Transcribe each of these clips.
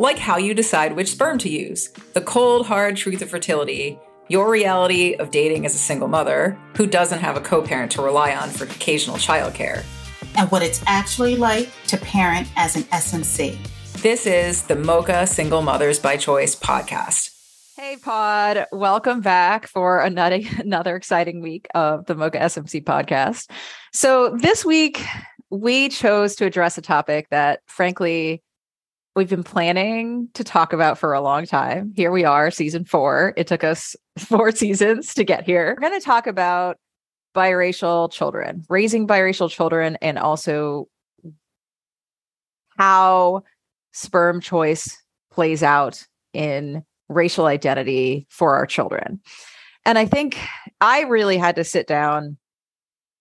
Like how you decide which sperm to use, the cold, hard truth of fertility, your reality of dating as a single mother who doesn't have a co parent to rely on for occasional childcare, and what it's actually like to parent as an SMC. This is the Mocha Single Mothers by Choice podcast. Hey, Pod. Welcome back for another, another exciting week of the Mocha SMC podcast. So, this week, we chose to address a topic that, frankly, we've been planning to talk about for a long time. Here we are, season four. It took us four seasons to get here. We're going to talk about biracial children, raising biracial children, and also how sperm choice plays out in racial identity for our children. And I think I really had to sit down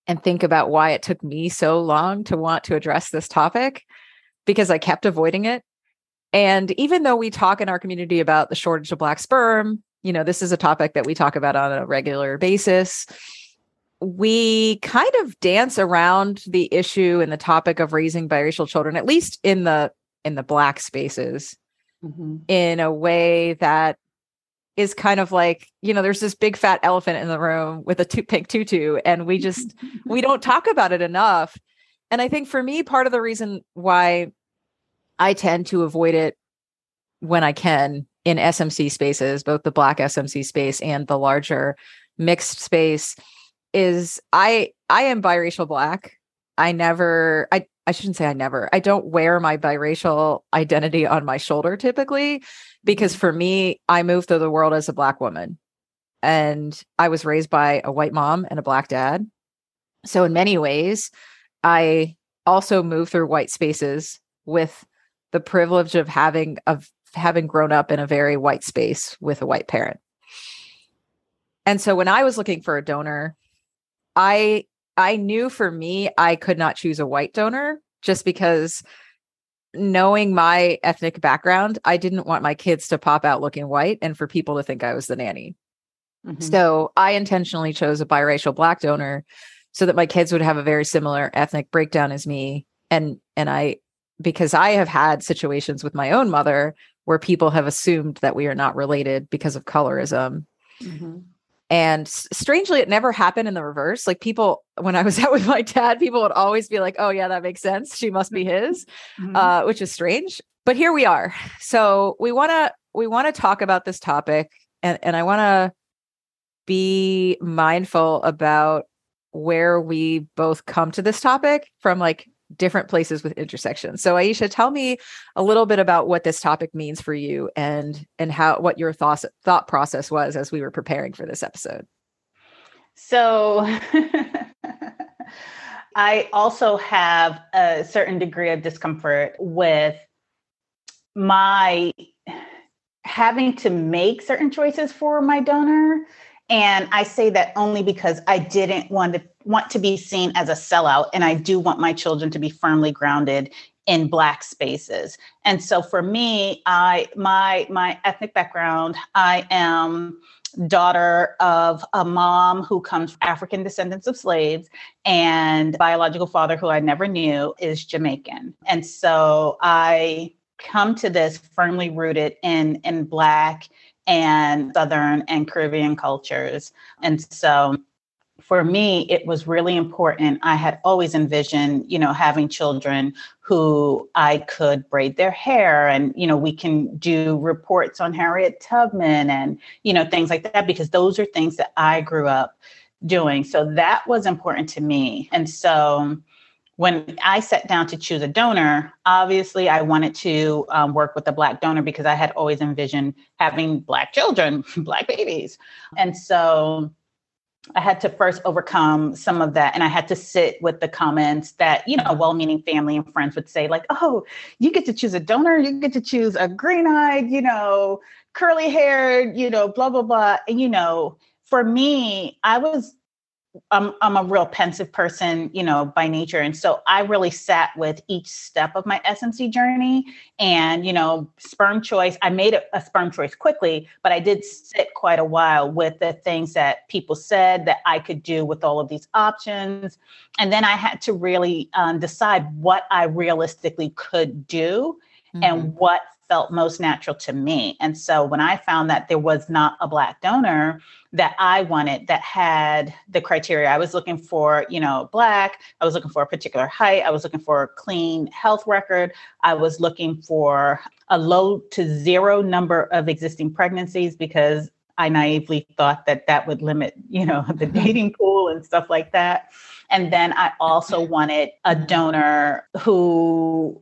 and think about why it took me so long to want to address this topic because I kept avoiding it and even though we talk in our community about the shortage of black sperm, you know, this is a topic that we talk about on a regular basis. We kind of dance around the issue and the topic of raising biracial children, at least in the in the black spaces, mm-hmm. in a way that is kind of like you know there's this big fat elephant in the room with a two, pink tutu and we just we don't talk about it enough and i think for me part of the reason why I tend to avoid it when I can in SMC spaces, both the black SMC space and the larger mixed space is I I am biracial black. I never I I shouldn't say I never. I don't wear my biracial identity on my shoulder typically because for me I moved through the world as a black woman. And I was raised by a white mom and a black dad. So in many ways I also move through white spaces with the privilege of having of having grown up in a very white space with a white parent. And so when I was looking for a donor, I I knew for me I could not choose a white donor just because knowing my ethnic background, I didn't want my kids to pop out looking white and for people to think I was the nanny. Mm-hmm. So I intentionally chose a biracial black donor so that my kids would have a very similar ethnic breakdown as me and and I because I have had situations with my own mother where people have assumed that we are not related because of colorism. Mm-hmm. And strangely, it never happened in the reverse. Like people, when I was out with my dad, people would always be like, "Oh yeah, that makes sense. She must be his," mm-hmm. uh, which is strange. But here we are. So we want to we want to talk about this topic, and and I want to be mindful about where we both come to this topic from like different places with intersections. So Aisha, tell me a little bit about what this topic means for you and and how what your thought thought process was as we were preparing for this episode. So I also have a certain degree of discomfort with my having to make certain choices for my donor and I say that only because I didn't want to want to be seen as a sellout and I do want my children to be firmly grounded in black spaces. And so for me, I my my ethnic background, I am daughter of a mom who comes African descendants of slaves and biological father who I never knew is Jamaican. And so I come to this firmly rooted in in black and Southern and Caribbean cultures. And so for me, it was really important. I had always envisioned, you know, having children who I could braid their hair and, you know, we can do reports on Harriet Tubman and, you know, things like that, because those are things that I grew up doing. So that was important to me. And so when I sat down to choose a donor, obviously I wanted to um, work with a Black donor because I had always envisioned having Black children, Black babies. And so I had to first overcome some of that. And I had to sit with the comments that, you know, well meaning family and friends would say, like, oh, you get to choose a donor, you get to choose a green eyed, you know, curly haired, you know, blah, blah, blah. And, you know, for me, I was I'm I'm a real pensive person, you know, by nature, and so I really sat with each step of my SMC journey. And you know, sperm choice, I made a, a, sperm choice quickly, but I did sit quite a while with the things that people said that I could do with all of these options, and then I had to really um, decide what I realistically could do mm-hmm. and what felt most natural to me. And so when I found that there was not a Black donor that I wanted that had the criteria, I was looking for, you know, Black, I was looking for a particular height, I was looking for a clean health record, I was looking for a low to zero number of existing pregnancies because I naively thought that that would limit, you know, the dating pool and stuff like that. And then I also wanted a donor who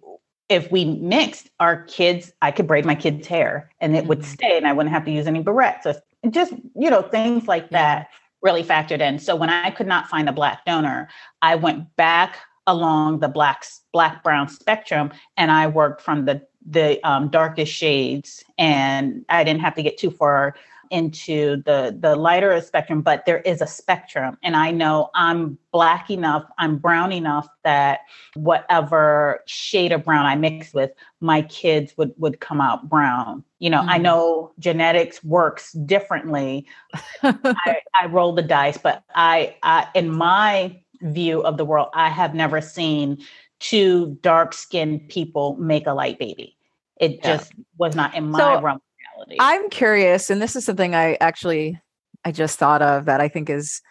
if we mixed our kids, I could braid my kids' hair and it mm-hmm. would stay and I wouldn't have to use any barrettes. So just, you know, things like that really factored in. So when I could not find a black donor, I went back along the black black brown spectrum and I worked from the the um, darkest shades and I didn't have to get too far into the the lighter spectrum but there is a spectrum. And i know i'm black enough i'm brown enough that whatever shade of brown i mix with my kids would would come out brown. You know mm-hmm. i know genetics works differently. I, I roll the dice but I, I in my view of the world i have never seen two dark skinned people make a light baby. It yeah. just was not in my so, realm reality. I'm curious, and this is something I actually I just thought of that I think is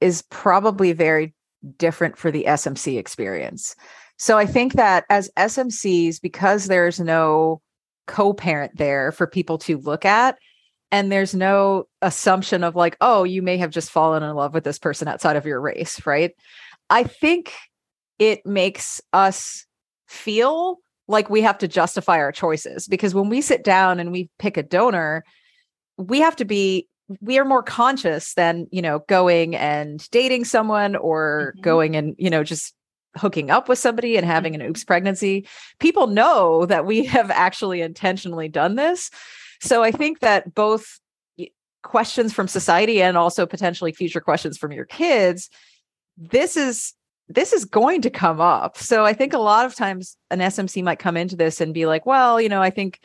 is probably very different for the SMC experience. So I think that as SMCs, because there's no co-parent there for people to look at, and there's no assumption of like, oh, you may have just fallen in love with this person outside of your race, right? I think it makes us feel like we have to justify our choices because when we sit down and we pick a donor, we have to be we are more conscious than, you know, going and dating someone or mm-hmm. going and, you know, just hooking up with somebody and having an oops pregnancy. People know that we have actually intentionally done this. So I think that both questions from society and also potentially future questions from your kids this is this is going to come up. So I think a lot of times an SMC might come into this and be like, well, you know, I think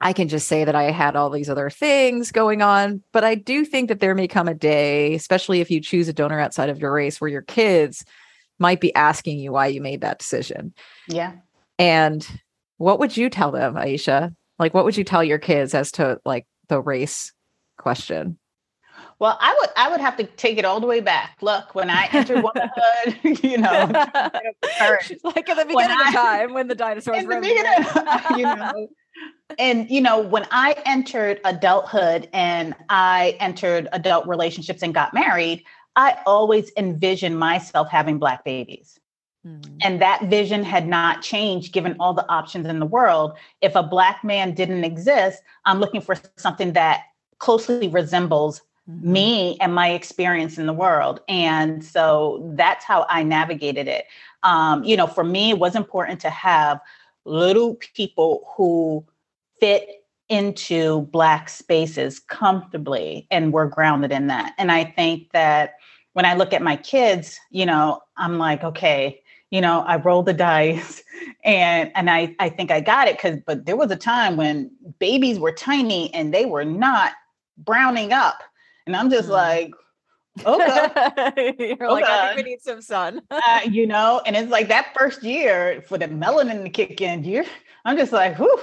I can just say that I had all these other things going on. But I do think that there may come a day, especially if you choose a donor outside of your race, where your kids might be asking you why you made that decision. Yeah. And what would you tell them, Aisha? Like, what would you tell your kids as to like the race question? Well, I would I would have to take it all the way back. Look, when I entered womanhood, you know, like at the beginning of time when the dinosaurs were the beginning, you know. And you know, when I entered adulthood and I entered adult relationships and got married, I always envisioned myself having black babies. Mm-hmm. And that vision had not changed given all the options in the world. If a black man didn't exist, I'm looking for something that closely resembles mm-hmm. me and my experience in the world. And so that's how I navigated it. Um, you know, for me, it was important to have little people who fit into Black spaces comfortably and were grounded in that. And I think that when I look at my kids, you know, I'm like, okay, you know, I rolled the dice and and I I think I got it cuz but there was a time when babies were tiny and they were not browning up and I'm just mm. like, okay. You're okay. like, I think we need some sun. uh, you know, and it's like that first year for the melanin to kick in, you I'm just like, whew,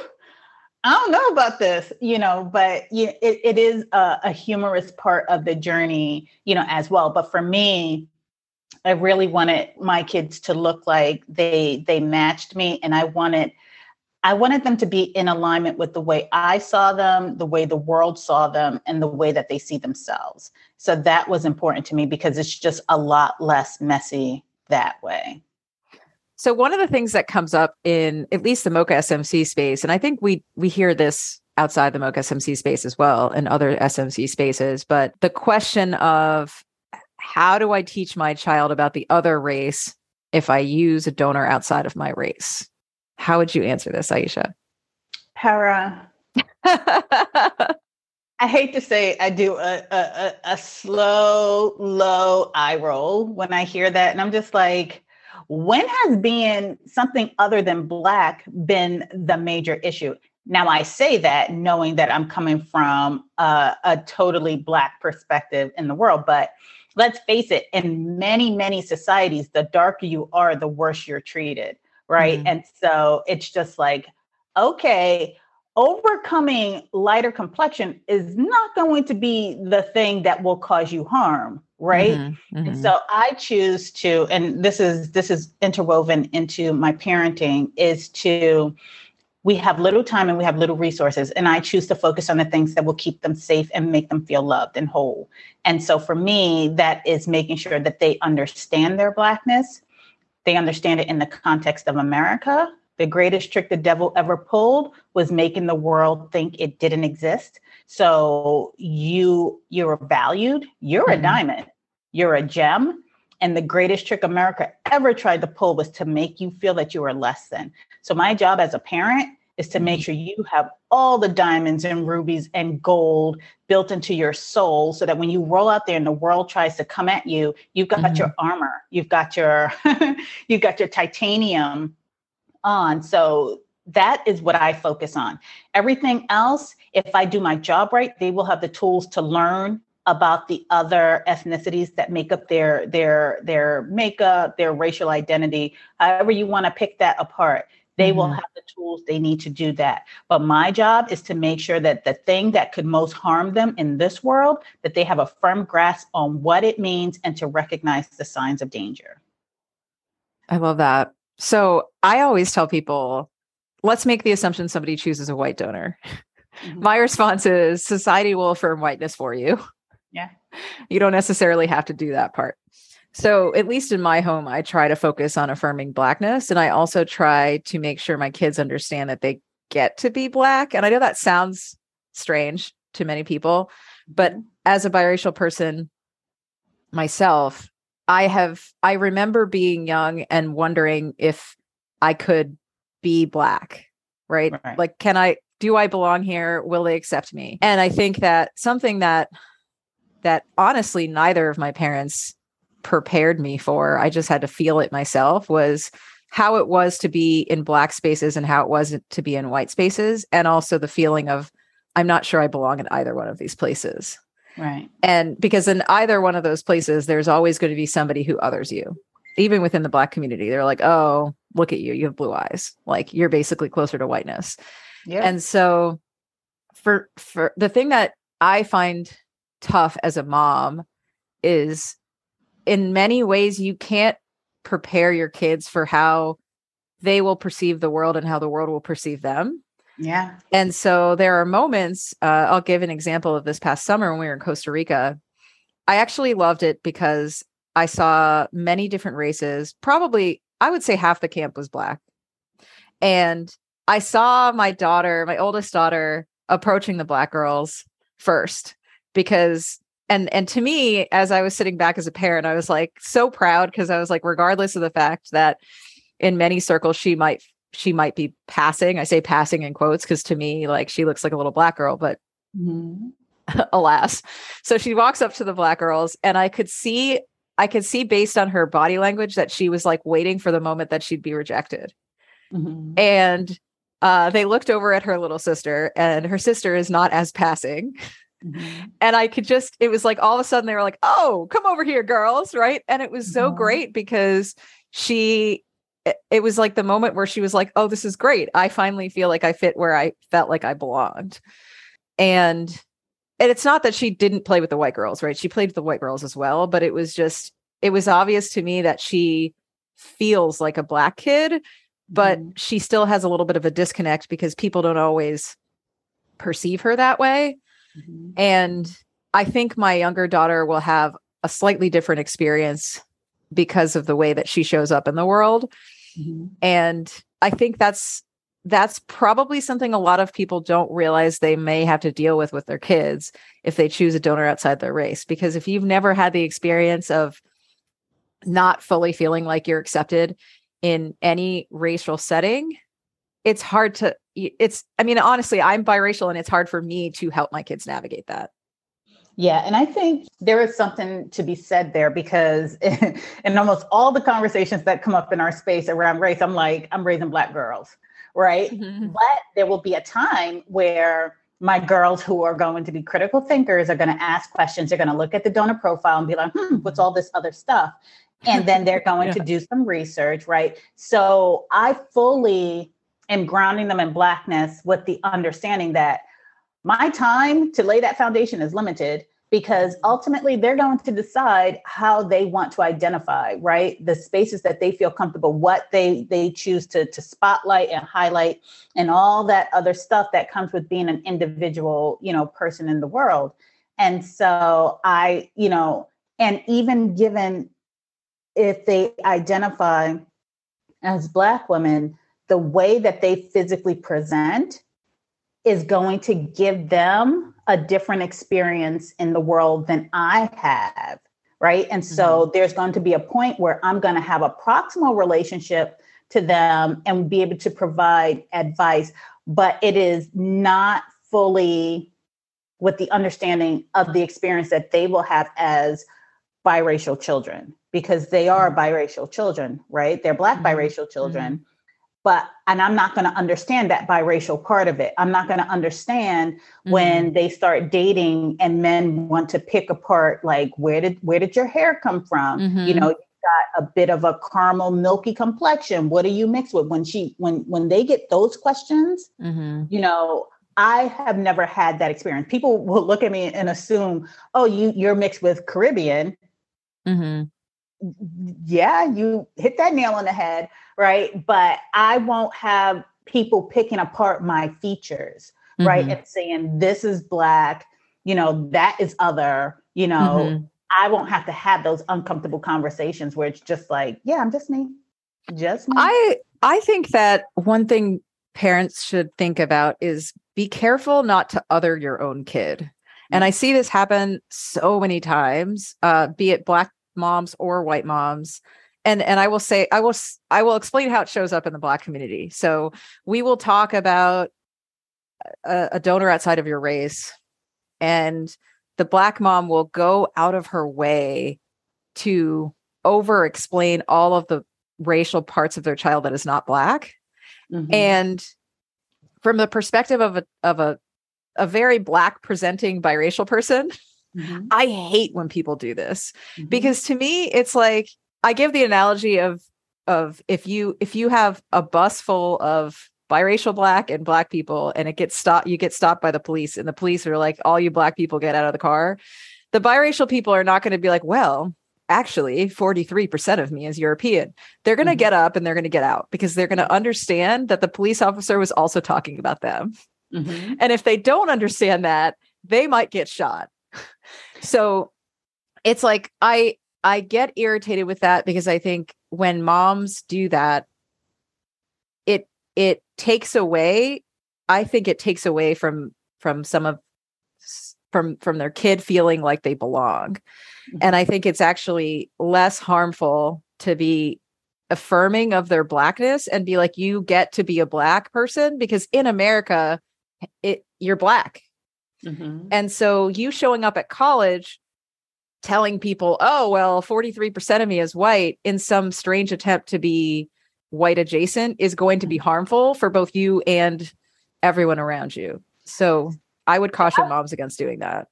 I don't know about this, you know, but you, it, it is a, a humorous part of the journey, you know, as well. But for me, I really wanted my kids to look like they they matched me, and I wanted I wanted them to be in alignment with the way I saw them, the way the world saw them, and the way that they see themselves. So that was important to me because it's just a lot less messy that way. So one of the things that comes up in at least the Mocha SMC space, and I think we we hear this outside the Mocha SMC space as well and other SMC spaces, but the question of how do I teach my child about the other race if I use a donor outside of my race? How would you answer this, Aisha? Hera, I hate to say I do a, a, a slow, low eye roll when I hear that. And I'm just like, when has being something other than Black been the major issue? Now, I say that knowing that I'm coming from a, a totally Black perspective in the world, but let's face it, in many, many societies, the darker you are, the worse you're treated, right? Mm-hmm. And so it's just like, okay, overcoming lighter complexion is not going to be the thing that will cause you harm right mm-hmm, mm-hmm. so i choose to and this is this is interwoven into my parenting is to we have little time and we have little resources and i choose to focus on the things that will keep them safe and make them feel loved and whole and so for me that is making sure that they understand their blackness they understand it in the context of america the greatest trick the devil ever pulled was making the world think it didn't exist. So you you're valued, you're mm-hmm. a diamond, you're a gem. And the greatest trick America ever tried to pull was to make you feel that you were less than. So my job as a parent is to make mm-hmm. sure you have all the diamonds and rubies and gold built into your soul so that when you roll out there and the world tries to come at you you've got mm-hmm. your armor you've got your you've got your titanium on. So that is what I focus on. Everything else, if I do my job right, they will have the tools to learn about the other ethnicities that make up their their their makeup, their racial identity, however you want to pick that apart. They mm-hmm. will have the tools they need to do that. But my job is to make sure that the thing that could most harm them in this world, that they have a firm grasp on what it means and to recognize the signs of danger. I love that. So I always tell people, let's make the assumption somebody chooses a white donor. Mm-hmm. My response is society will affirm whiteness for you. Yeah. You don't necessarily have to do that part. So, at least in my home, I try to focus on affirming blackness. And I also try to make sure my kids understand that they get to be black. And I know that sounds strange to many people, but mm-hmm. as a biracial person myself, I have I remember being young and wondering if I could be black, right? right? Like can I do I belong here? Will they accept me? And I think that something that that honestly neither of my parents prepared me for, I just had to feel it myself was how it was to be in black spaces and how it was to be in white spaces and also the feeling of I'm not sure I belong in either one of these places. Right. And because in either one of those places, there's always going to be somebody who others you. Even within the black community, they're like, oh, look at you. You have blue eyes. Like you're basically closer to whiteness. Yeah. And so for for the thing that I find tough as a mom is in many ways you can't prepare your kids for how they will perceive the world and how the world will perceive them yeah. And so there are moments, uh, I'll give an example of this past summer when we were in Costa Rica. I actually loved it because I saw many different races. Probably, I would say half the camp was black. And I saw my daughter, my oldest daughter, approaching the black girls first because and and to me as i was sitting back as a parent i was like so proud because i was like regardless of the fact that in many circles she might she might be passing. I say passing in quotes because to me, like she looks like a little black girl, but mm-hmm. alas. So she walks up to the black girls, and I could see, I could see based on her body language that she was like waiting for the moment that she'd be rejected. Mm-hmm. And uh, they looked over at her little sister, and her sister is not as passing. Mm-hmm. And I could just, it was like all of a sudden they were like, oh, come over here, girls. Right. And it was so great because she it, was like the moment where she was like, "Oh, this is great. I finally feel like I fit where I felt like I belonged." And and it's not that she didn't play with the white girls, right? She played with the white girls as well, but it was just it was obvious to me that she feels like a black kid, but mm. she still has a little bit of a disconnect because people don't always perceive her that way. Mm-hmm. And I think my younger daughter will have a slightly different experience because of the way that she shows up in the world. Mm-hmm. And I think that's that's probably something a lot of people don't realize they may have to deal with with their kids if they choose a donor outside their race because if you've never had the experience of not fully feeling like you're accepted in any racial setting it's hard to it's i mean honestly i'm biracial and it's hard for me to help my kids navigate that yeah, and I think there is something to be said there because in almost all the conversations that come up in our space around race, I'm like, I'm raising black girls, right? Mm-hmm. But there will be a time where my girls who are going to be critical thinkers are going to ask questions. They're going to look at the donor profile and be like, hmm, what's all this other stuff? And then they're going yeah. to do some research, right? So I fully am grounding them in blackness with the understanding that my time to lay that foundation is limited because ultimately they're going to decide how they want to identify right? The spaces that they feel comfortable what they they choose to to spotlight and highlight and all that other stuff that comes with being an individual you know person in the world. And so i you know and even given if they identify as black women the way that they physically present is going to give them a different experience in the world than I have. Right. And so mm-hmm. there's going to be a point where I'm going to have a proximal relationship to them and be able to provide advice, but it is not fully with the understanding of the experience that they will have as biracial children because they are mm-hmm. biracial children, right? They're Black mm-hmm. biracial children. Mm-hmm but and i'm not going to understand that biracial part of it i'm not going to understand mm-hmm. when they start dating and men want to pick apart like where did where did your hair come from mm-hmm. you know got a bit of a caramel milky complexion what do you mix with when she when when they get those questions mm-hmm. you know i have never had that experience people will look at me and assume oh you you're mixed with caribbean mm-hmm. yeah you hit that nail on the head right? But I won't have people picking apart my features, mm-hmm. right? And saying, this is Black, you know, that is other, you know. Mm-hmm. I won't have to have those uncomfortable conversations where it's just like, yeah, I'm just me. Just me. I I think that one thing parents should think about is be careful not to other your own kid. And I see this happen so many times, uh, be it black moms or white moms and and I will say I will I will explain how it shows up in the black community. So we will talk about a, a donor outside of your race and the black mom will go out of her way to over explain all of the racial parts of their child that is not black mm-hmm. and from the perspective of a of a a very black presenting biracial person mm-hmm. i hate when people do this mm-hmm. because to me it's like I give the analogy of of if you if you have a bus full of biracial black and black people and it gets stopped you get stopped by the police and the police are like all you black people get out of the car the biracial people are not going to be like well actually 43% of me is european they're going to mm-hmm. get up and they're going to get out because they're going to understand that the police officer was also talking about them mm-hmm. and if they don't understand that they might get shot so it's like i I get irritated with that because I think when moms do that, it it takes away. I think it takes away from from some of from from their kid feeling like they belong, mm-hmm. and I think it's actually less harmful to be affirming of their blackness and be like you get to be a black person because in America it you're black. Mm-hmm. And so you showing up at college telling people, oh, well, 43% of me is white in some strange attempt to be white adjacent is going to be mm-hmm. harmful for both you and everyone around you. So I would caution moms against doing that.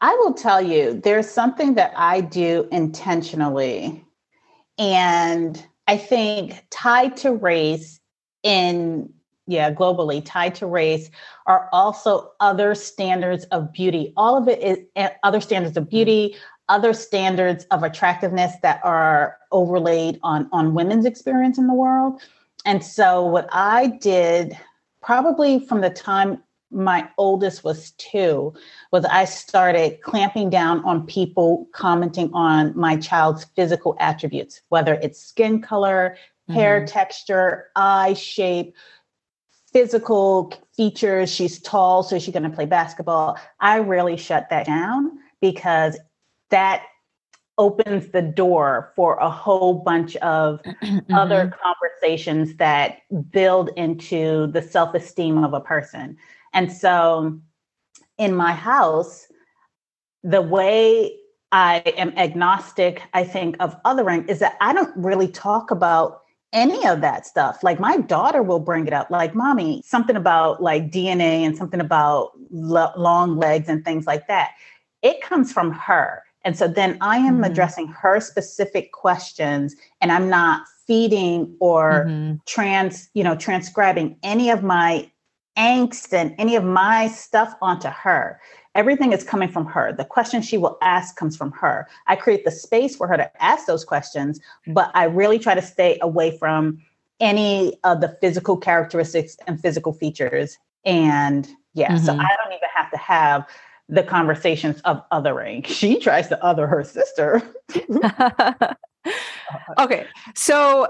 I will tell you, there's something that I do intentionally. And I think tied to race in yeah, globally tied to race are also other standards of beauty. All of it is eh, other standards of beauty, other standards of attractiveness that are overlaid on on women's experience in the world. And so what I did probably from the time my oldest was 2 was I started clamping down on people commenting on my child's physical attributes, whether it's skin color, hair mm-hmm. texture, eye shape, physical features. She's tall, so she's going to play basketball. I really shut that down because that opens the door for a whole bunch of mm-hmm. other conversations that build into the self-esteem of a person. And so in my house, the way I am agnostic, I think, of othering is that I don't really talk about any of that stuff. Like my daughter will bring it up, like, mommy, something about like DNA and something about lo- long legs and things like that. It comes from her. And so then I am mm-hmm. addressing her specific questions and I'm not feeding or mm-hmm. trans, you know, transcribing any of my angst and any of my stuff onto her. Everything is coming from her. The question she will ask comes from her. I create the space for her to ask those questions, but I really try to stay away from any of the physical characteristics and physical features. And yeah, mm-hmm. so I don't even have to have the conversations of othering. She tries to other her sister. okay. So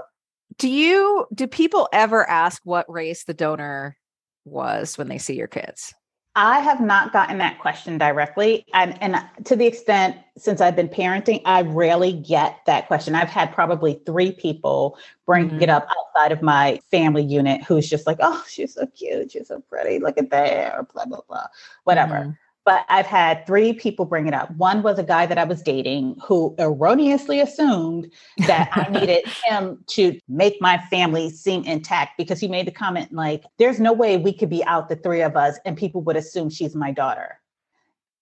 do you do people ever ask what race the donor was when they see your kids? I have not gotten that question directly. And, and to the extent, since I've been parenting, I rarely get that question. I've had probably three people bring mm-hmm. it up outside of my family unit who's just like, oh, she's so cute. She's so pretty. Look at that, or blah, blah, blah, whatever. Mm-hmm but I've had three people bring it up. One was a guy that I was dating who erroneously assumed that I needed him to make my family seem intact because he made the comment like, there's no way we could be out the three of us and people would assume she's my daughter.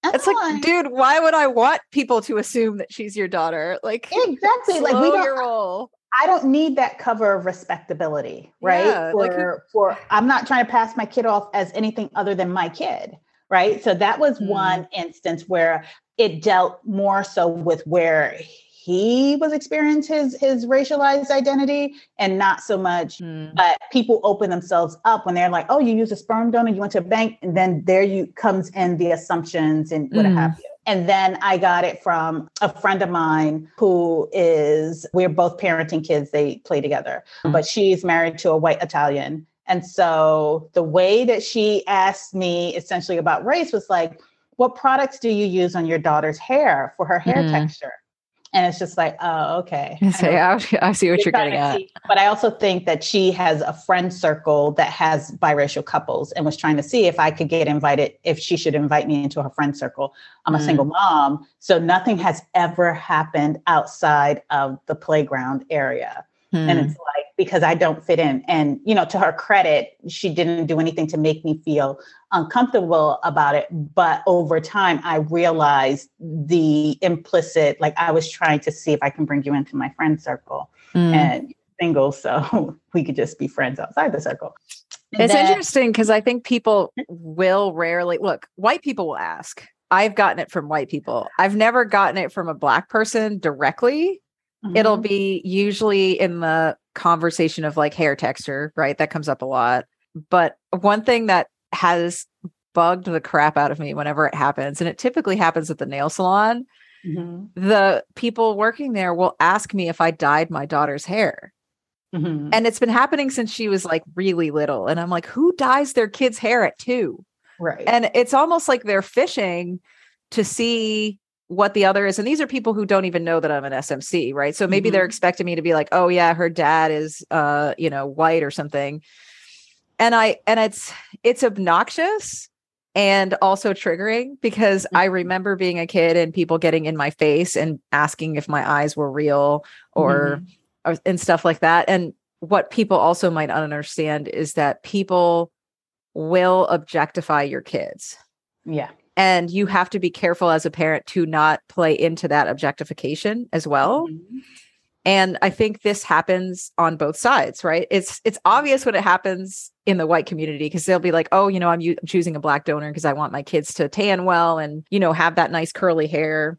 And it's like, dude, why would I want people to assume that she's your daughter? Like, exactly. like, we don't. Roll. I don't need that cover of respectability, right? Yeah, for, like, for I'm not trying to pass my kid off as anything other than my kid right? So that was mm. one instance where it dealt more so with where he was experiencing his his racialized identity and not so much mm. but people open themselves up when they're like oh you use a sperm donor you went to a bank and then there you comes in the assumptions and what mm. have you and then I got it from a friend of mine who is, we're both parenting kids, they play together, mm. but she's married to a white Italian. And so the way that she asked me essentially about race was like, what products do you use on your daughter's hair for her hair mm-hmm. texture? And it's just like, oh, okay. So, I, I see what you're getting at. See. But I also think that she has a friend circle that has biracial couples and was trying to see if I could get invited, if she should invite me into her friend circle. I'm a mm. single mom. So nothing has ever happened outside of the playground area. Mm. And it's like, because I don't fit in. And, you know, to her credit, she didn't do anything to make me feel uncomfortable about it. But over time, I realized the implicit, like I was trying to see if I can bring you into my friend circle mm. and single. So we could just be friends outside the circle. And it's then, interesting because I think people will rarely look, white people will ask. I've gotten it from white people. I've never gotten it from a black person directly. Mm-hmm. It'll be usually in the conversation of like hair texture, right? That comes up a lot. But one thing that has bugged the crap out of me whenever it happens, and it typically happens at the nail salon, mm-hmm. the people working there will ask me if I dyed my daughter's hair. Mm-hmm. And it's been happening since she was like really little. And I'm like, who dyes their kids' hair at two? Right. And it's almost like they're fishing to see what the other is. And these are people who don't even know that I'm an SMC, right? So maybe mm-hmm. they're expecting me to be like, oh yeah, her dad is uh, you know, white or something. And I and it's it's obnoxious and also triggering because mm-hmm. I remember being a kid and people getting in my face and asking if my eyes were real or, mm-hmm. or and stuff like that. And what people also might not understand is that people will objectify your kids. Yeah and you have to be careful as a parent to not play into that objectification as well mm-hmm. and i think this happens on both sides right it's it's obvious when it happens in the white community because they'll be like oh you know i'm u- choosing a black donor because i want my kids to tan well and you know have that nice curly hair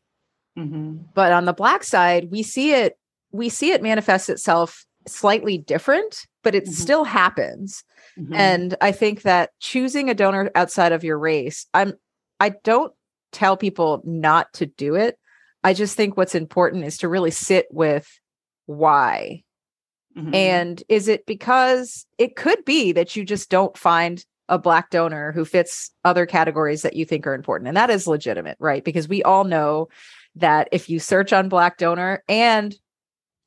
mm-hmm. but on the black side we see it we see it manifest itself slightly different but it mm-hmm. still happens Mm-hmm. And I think that choosing a donor outside of your race, I'm I don't tell people not to do it. I just think what's important is to really sit with why. Mm-hmm. And is it because it could be that you just don't find a black donor who fits other categories that you think are important. And that is legitimate, right? Because we all know that if you search on black donor and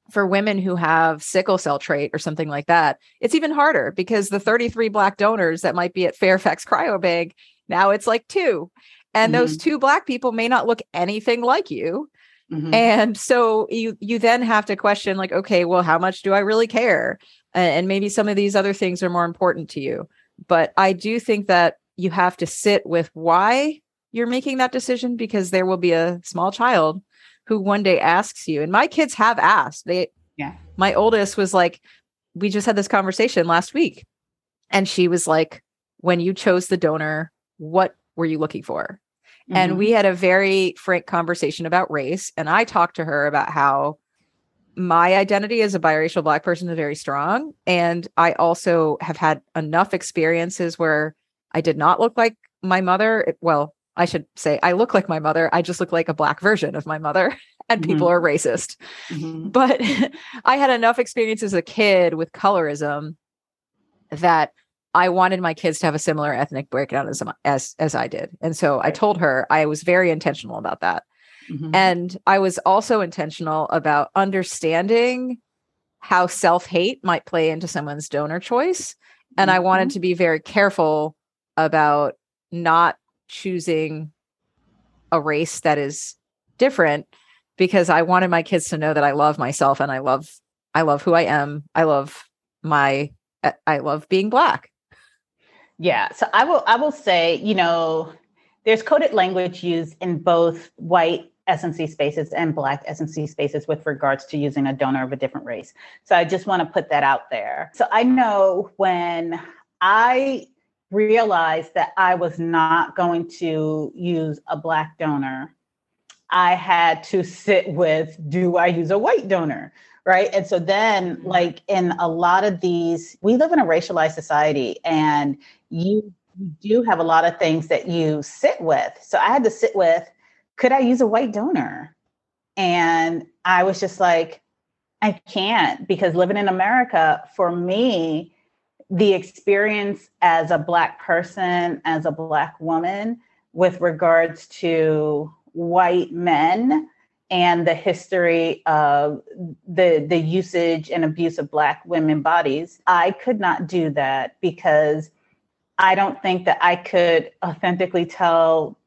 for women who have sickle cell trait or something like that, it's even harder because the 33 black donors that might be at Fairfax Cryobank, now it's like two. And mm-hmm. those two black people may not look anything like you. Mm-hmm. And so you you then have to question like okay, well how much do I really care? And maybe some of these other things are more important to you. But I do think that you have to sit with why you're making that decision because there will be a small child who one day asks you and my kids have asked they yeah my oldest was like we just had this conversation last week and she was like when you chose the donor what were you looking for mm-hmm. and we had a very frank conversation about race and i talked to her about how my identity as a biracial black person is very strong and i also have had enough experiences where i did not look like my mother well I should say I look like my mother. I just look like a black version of my mother, and mm-hmm. people are racist. Mm-hmm. But I had enough experience as a kid with colorism that I wanted my kids to have a similar ethnic breakdown as as, as I did. And so I told her I was very intentional about that. Mm-hmm. And I was also intentional about understanding how self-hate might play into someone's donor choice. And I wanted mm-hmm. to be very careful about not choosing a race that is different because I wanted my kids to know that I love myself and I love I love who I am. I love my I love being black. Yeah, so I will I will say, you know, there's coded language used in both white SMC spaces and black SMC spaces with regards to using a donor of a different race. So I just want to put that out there. So I know when I realized that I was not going to use a black donor, I had to sit with do I use a white donor? Right. And so then, mm-hmm. like in a lot of these, we live in a racialized society and you, you do have a lot of things that you sit with. So I had to sit with could I use a white donor? And I was just like, I can't because living in America for me, the experience as a Black person, as a Black woman, with regards to white men and the history of the the usage and abuse of black women bodies i could not do that because i don't think that i could authentically tell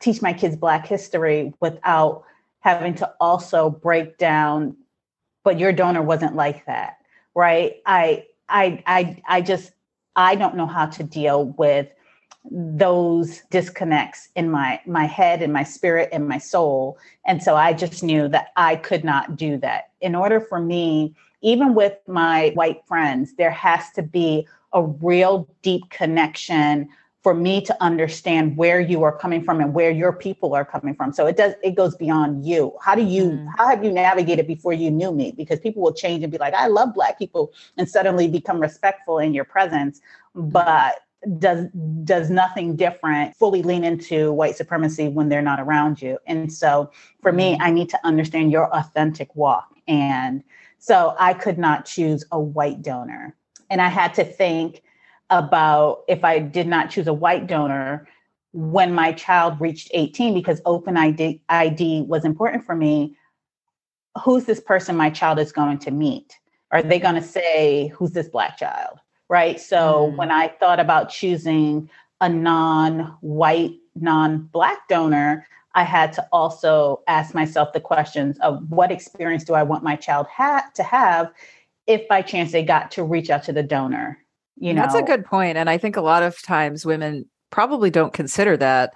teach my kids black history without having to also break down but your donor wasn't like that right? I I I I just I don't know how to deal with those disconnects in my my head and my spirit and my soul. And so i just knew that i could not do that. In order for me even with my white friends there has to be a real deep connection for me to understand where you are coming from and where your people are coming from. So it does it goes beyond you. How do you mm. how have you navigated before you knew me? Because people will change and be like i love black people and suddenly become respectful in your presence. But does does nothing different fully lean into white supremacy when they're not around you and so for me mm. i need to understand your authentic walk and so i could not choose a white donor and i had to think about if I did not choose a white donor when my child reached 18 because open ID, ID was important for me. Who's this person my child is going to meet? Are they going to say, Who's this Black child? Right. So mm. when I thought about choosing a non white, non Black donor, I had to also ask myself the questions of what experience do I want my child ha- to have if by chance they got to reach out to the donor you know that's a good point and i think a lot of times women probably don't consider that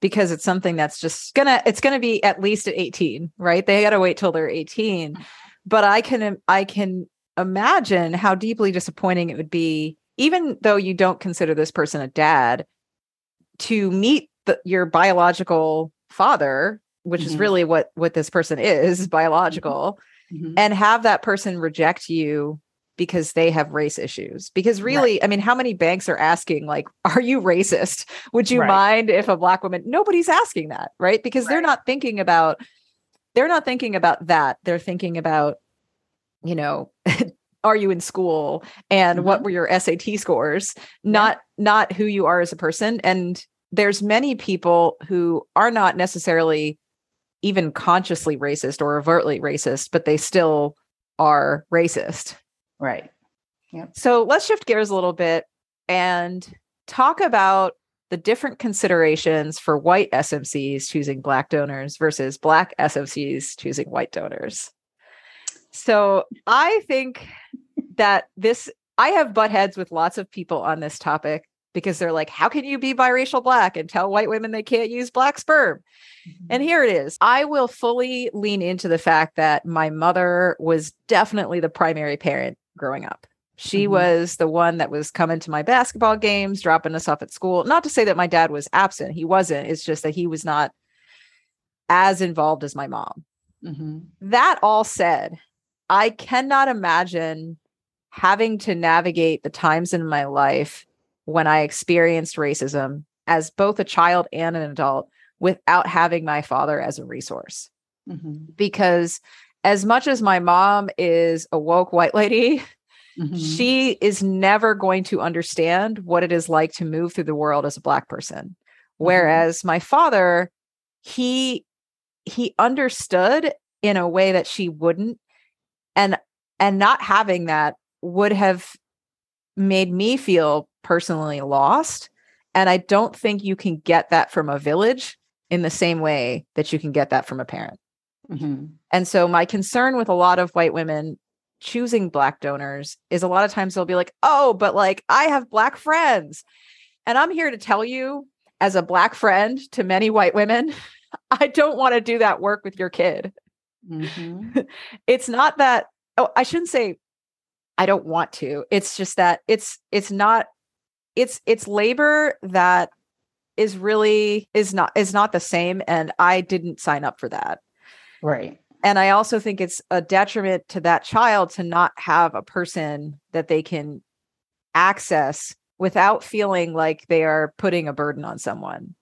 because it's something that's just gonna it's gonna be at least at 18 right they gotta wait till they're 18 mm-hmm. but i can i can imagine how deeply disappointing it would be even though you don't consider this person a dad to meet the, your biological father which mm-hmm. is really what what this person is biological mm-hmm. and have that person reject you because they have race issues. Because really, right. I mean, how many banks are asking, like, are you racist? Would you right. mind if a black woman? Nobody's asking that, right? Because right. they're not thinking about they're not thinking about that. They're thinking about, you know, are you in school and mm-hmm. what were your SAT scores, not yeah. not who you are as a person. And there's many people who are not necessarily even consciously racist or overtly racist, but they still are racist. Right. Yep. So let's shift gears a little bit and talk about the different considerations for white SMCs choosing black donors versus black SMCs choosing white donors. So I think that this, I have butt heads with lots of people on this topic because they're like, how can you be biracial black and tell white women they can't use black sperm? Mm-hmm. And here it is. I will fully lean into the fact that my mother was definitely the primary parent growing up. She mm-hmm. was the one that was coming to my basketball games, dropping us off at school. Not to say that my dad was absent, he wasn't. It's just that he was not as involved as my mom. Mm-hmm. That all said, I cannot imagine having to navigate the times in my life when I experienced racism as both a child and an adult without having my father as a resource. Mm-hmm. Because as much as my mom is a woke white lady, mm-hmm. she is never going to understand what it is like to move through the world as a black person. Mm-hmm. Whereas my father, he he understood in a way that she wouldn't and and not having that would have made me feel personally lost and i don't think you can get that from a village in the same way that you can get that from a parent. Mm-hmm. and so my concern with a lot of white women choosing black donors is a lot of times they'll be like oh but like i have black friends. And i'm here to tell you as a black friend to many white women i don't want to do that work with your kid Mm-hmm. it's not that oh I shouldn't say I don't want to. It's just that it's it's not it's it's labor that is really is not is not the same and I didn't sign up for that. Right. And I also think it's a detriment to that child to not have a person that they can access without feeling like they are putting a burden on someone.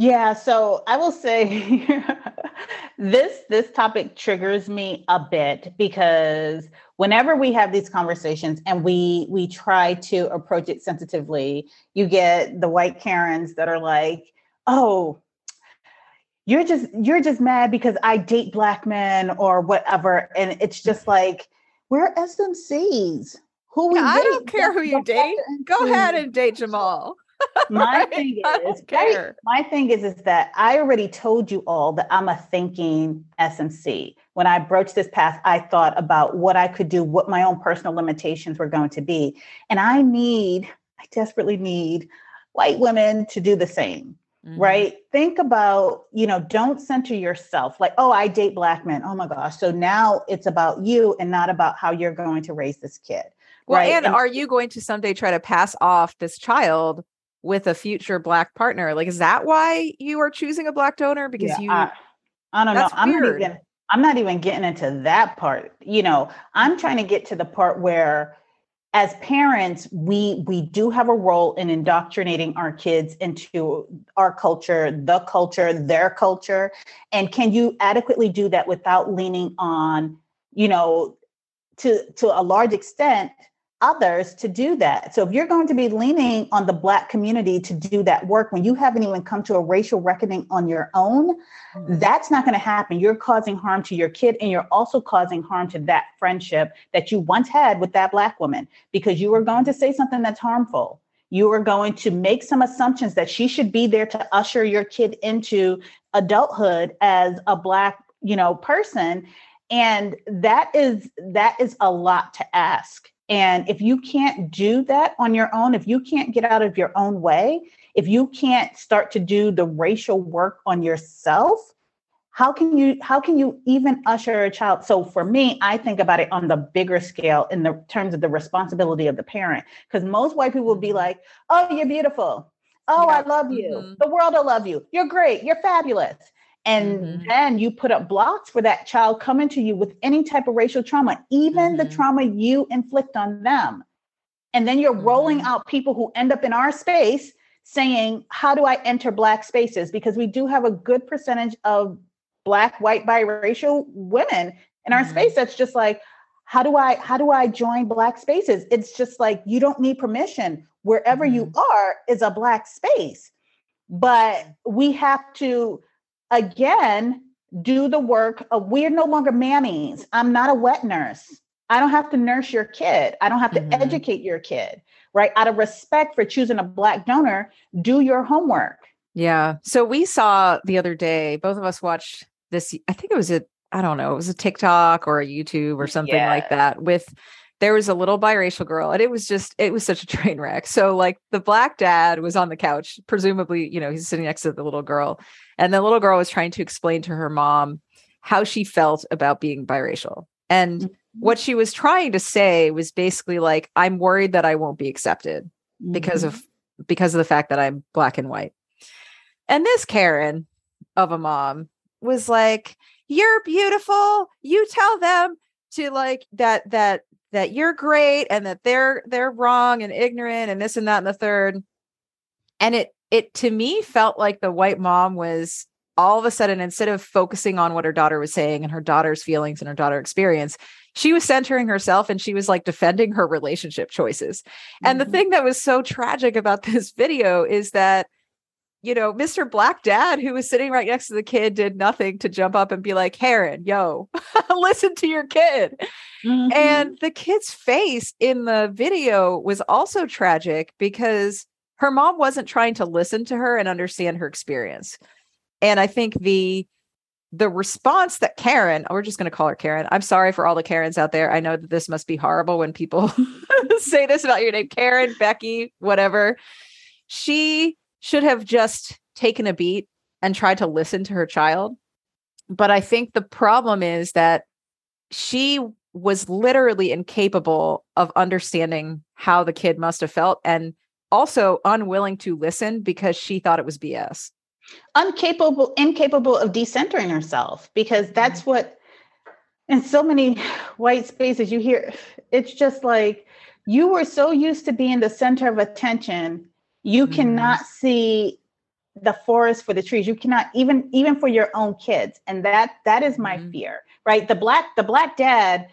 Yeah, so I will say this this topic triggers me a bit because whenever we have these conversations and we we try to approach it sensitively, you get the white Karens that are like, "Oh, you're just you're just mad because I date black men or whatever." And it's just like, we're SMCs. Who we yeah, I don't care who you date. Go ahead and date Jamal my thing is I, my thing is is that I already told you all that I'm a thinking SMC. When I broached this path, I thought about what I could do, what my own personal limitations were going to be. And I need, I desperately need white women to do the same. Mm-hmm. Right. Think about, you know, don't center yourself like, oh, I date black men. Oh my gosh. So now it's about you and not about how you're going to raise this kid. Well, right? and, and are you going to someday try to pass off this child with a future black partner. Like, is that why you are choosing a black donor? Because yeah, you, I, I don't know. I'm not even. I'm not even getting into that part. You know, I'm trying to get to the part where as parents we we do have a role in indoctrinating our kids into our culture the culture their culture and can you adequately do that without leaning on you know to to a large extent others to do that. So if you're going to be leaning on the black community to do that work when you haven't even come to a racial reckoning on your own, mm-hmm. that's not going to happen. You're causing harm to your kid and you're also causing harm to that friendship that you once had with that black woman because you were going to say something that's harmful. You are going to make some assumptions that she should be there to usher your kid into adulthood as a black, you know, person and that is that is a lot to ask and if you can't do that on your own, if you can't get out of your own way, if you can't start to do the racial work on yourself, how can you how can you even usher a child? So for me i think about it on the bigger scale in the terms of the responsibility of the parent. Because most white people will be like oh you're beautiful. Oh yeah. i love you. Mm-hmm. the world will love you. You're great. You're fabulous and mm-hmm. then you put up blocks for that child coming to you with any type of racial trauma, even mm-hmm. the trauma you inflict on them. And then you're mm-hmm. rolling out people who end up in our space saying, How do I enter Black spaces? Because we do have a good percentage of Black, white, biracial women in our mm-hmm. space that's just like, how do I how do I join black spaces? It's just like you don't need permission. Wherever mm-hmm. you are is a black space. But we have to again do the work of we're no longer mammies. I'm not a wet nurse. I don't have to nurse your kid. I don't have to mm-hmm. educate your kid, right? Out of respect for choosing a black donor, do your homework. Yeah. So we saw the other day, both of us watched this. I think it was a I don't know, it was a TikTok or a YouTube or something yeah. like that with there was a little biracial girl and it was just it was such a train wreck. So like the black dad was on the couch, presumably, you know, he's sitting next to the little girl and the little girl was trying to explain to her mom how she felt about being biracial. And mm-hmm. what she was trying to say was basically like I'm worried that I won't be accepted mm-hmm. because of because of the fact that I'm black and white. And this Karen of a mom was like, you're beautiful you tell them to like that that that you're great and that they're they're wrong and ignorant and this and that and the third and it it to me felt like the white mom was all of a sudden instead of focusing on what her daughter was saying and her daughter's feelings and her daughter experience she was centering herself and she was like defending her relationship choices mm-hmm. and the mm-hmm. thing that was so tragic about this video is that you know, Mr. Black Dad, who was sitting right next to the kid, did nothing to jump up and be like, Karen, yo, listen to your kid. Mm-hmm. And the kid's face in the video was also tragic because her mom wasn't trying to listen to her and understand her experience. And I think the the response that Karen, we're just going to call her Karen. I'm sorry for all the Karens out there. I know that this must be horrible when people say this about your name, Karen, Becky, whatever. She should have just taken a beat and tried to listen to her child. But I think the problem is that she was literally incapable of understanding how the kid must have felt and also unwilling to listen because she thought it was BS. Uncapable, incapable of decentering herself because that's mm-hmm. what in so many white spaces you hear it's just like you were so used to being the center of attention you mm cannot see the forest for the trees. You cannot even even for your own kids. And that that is my mm fear right? The black the black dad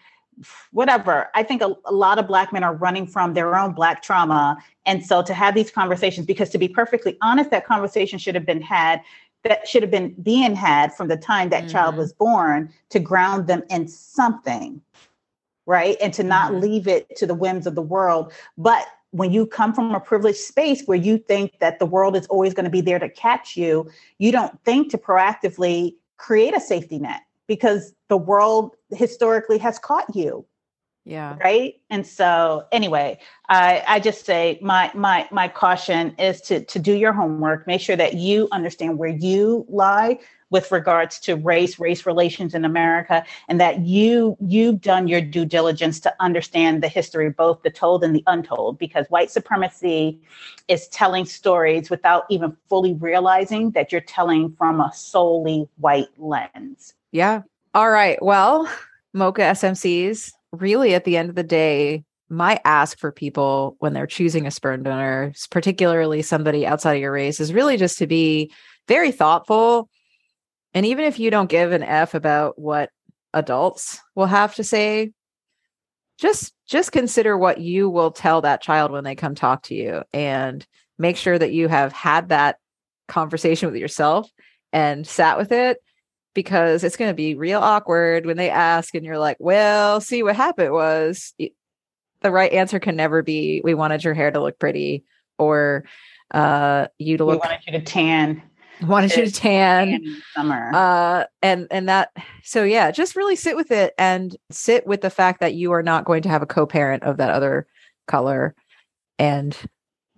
whatever. I think a, a, lot of black men are running from their own black trauma. And so to have these conversations because to be perfectly honest that conversation should have been had that should have been being had from the time that mm child was born to ground them in something right? And to not mm leave it to the whims of the world. But when you come from a privileged space where you think that the world is always going to be there to catch you, you don't think to proactively create a safety net because the world historically has caught you. Yeah. Right. And so anyway, I, I just say my my my caution is to to do your homework, make sure that you understand where you lie with regards to race, race relations in America, and that you you've done your due diligence to understand the history, both the told and the untold, because white supremacy is telling stories without even fully realizing that you're telling from a solely white lens. Yeah. All right. Well, Mocha SMCs, really at the end of the day, my ask for people when they're choosing a sperm donor, particularly somebody outside of your race, is really just to be very thoughtful and even if you don't give an F about what adults will have to say, just just consider what you will tell that child when they come talk to you and make sure that you have had that conversation with yourself and sat with it because it's going to be real awkward when they ask and you're like, "Well, see what happened was the right answer can never be we wanted your hair to look pretty or uh you to look we wanted you to tan wanted you to tan. summer. Uh and and that so yeah just really sit with it and sit with the fact that you are not going to have a co-parent of that other color and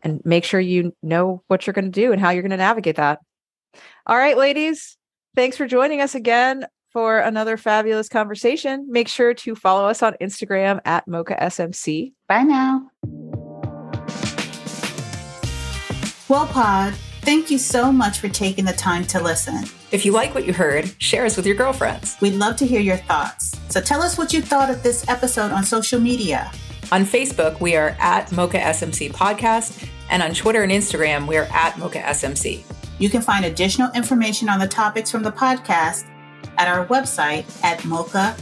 and make sure you know what you're going to do and how you're going to navigate that. All right ladies thanks for joining us again for another fabulous conversation. Make sure to follow us on instagram at mocha smc bye now. Well pod Thank you so much for taking the time to listen. If you like what you heard, share us with your girlfriends. We'd love to hear your thoughts. So tell us what you thought of this episode on social media. On Facebook, we are at Mocha SMC Podcast, and on Twitter and Instagram, we are at Mocha SMC. You can find additional information on the topics from the podcast at our website at mochasmc.com.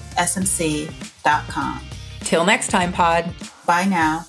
Till next time, Pod. Bye now.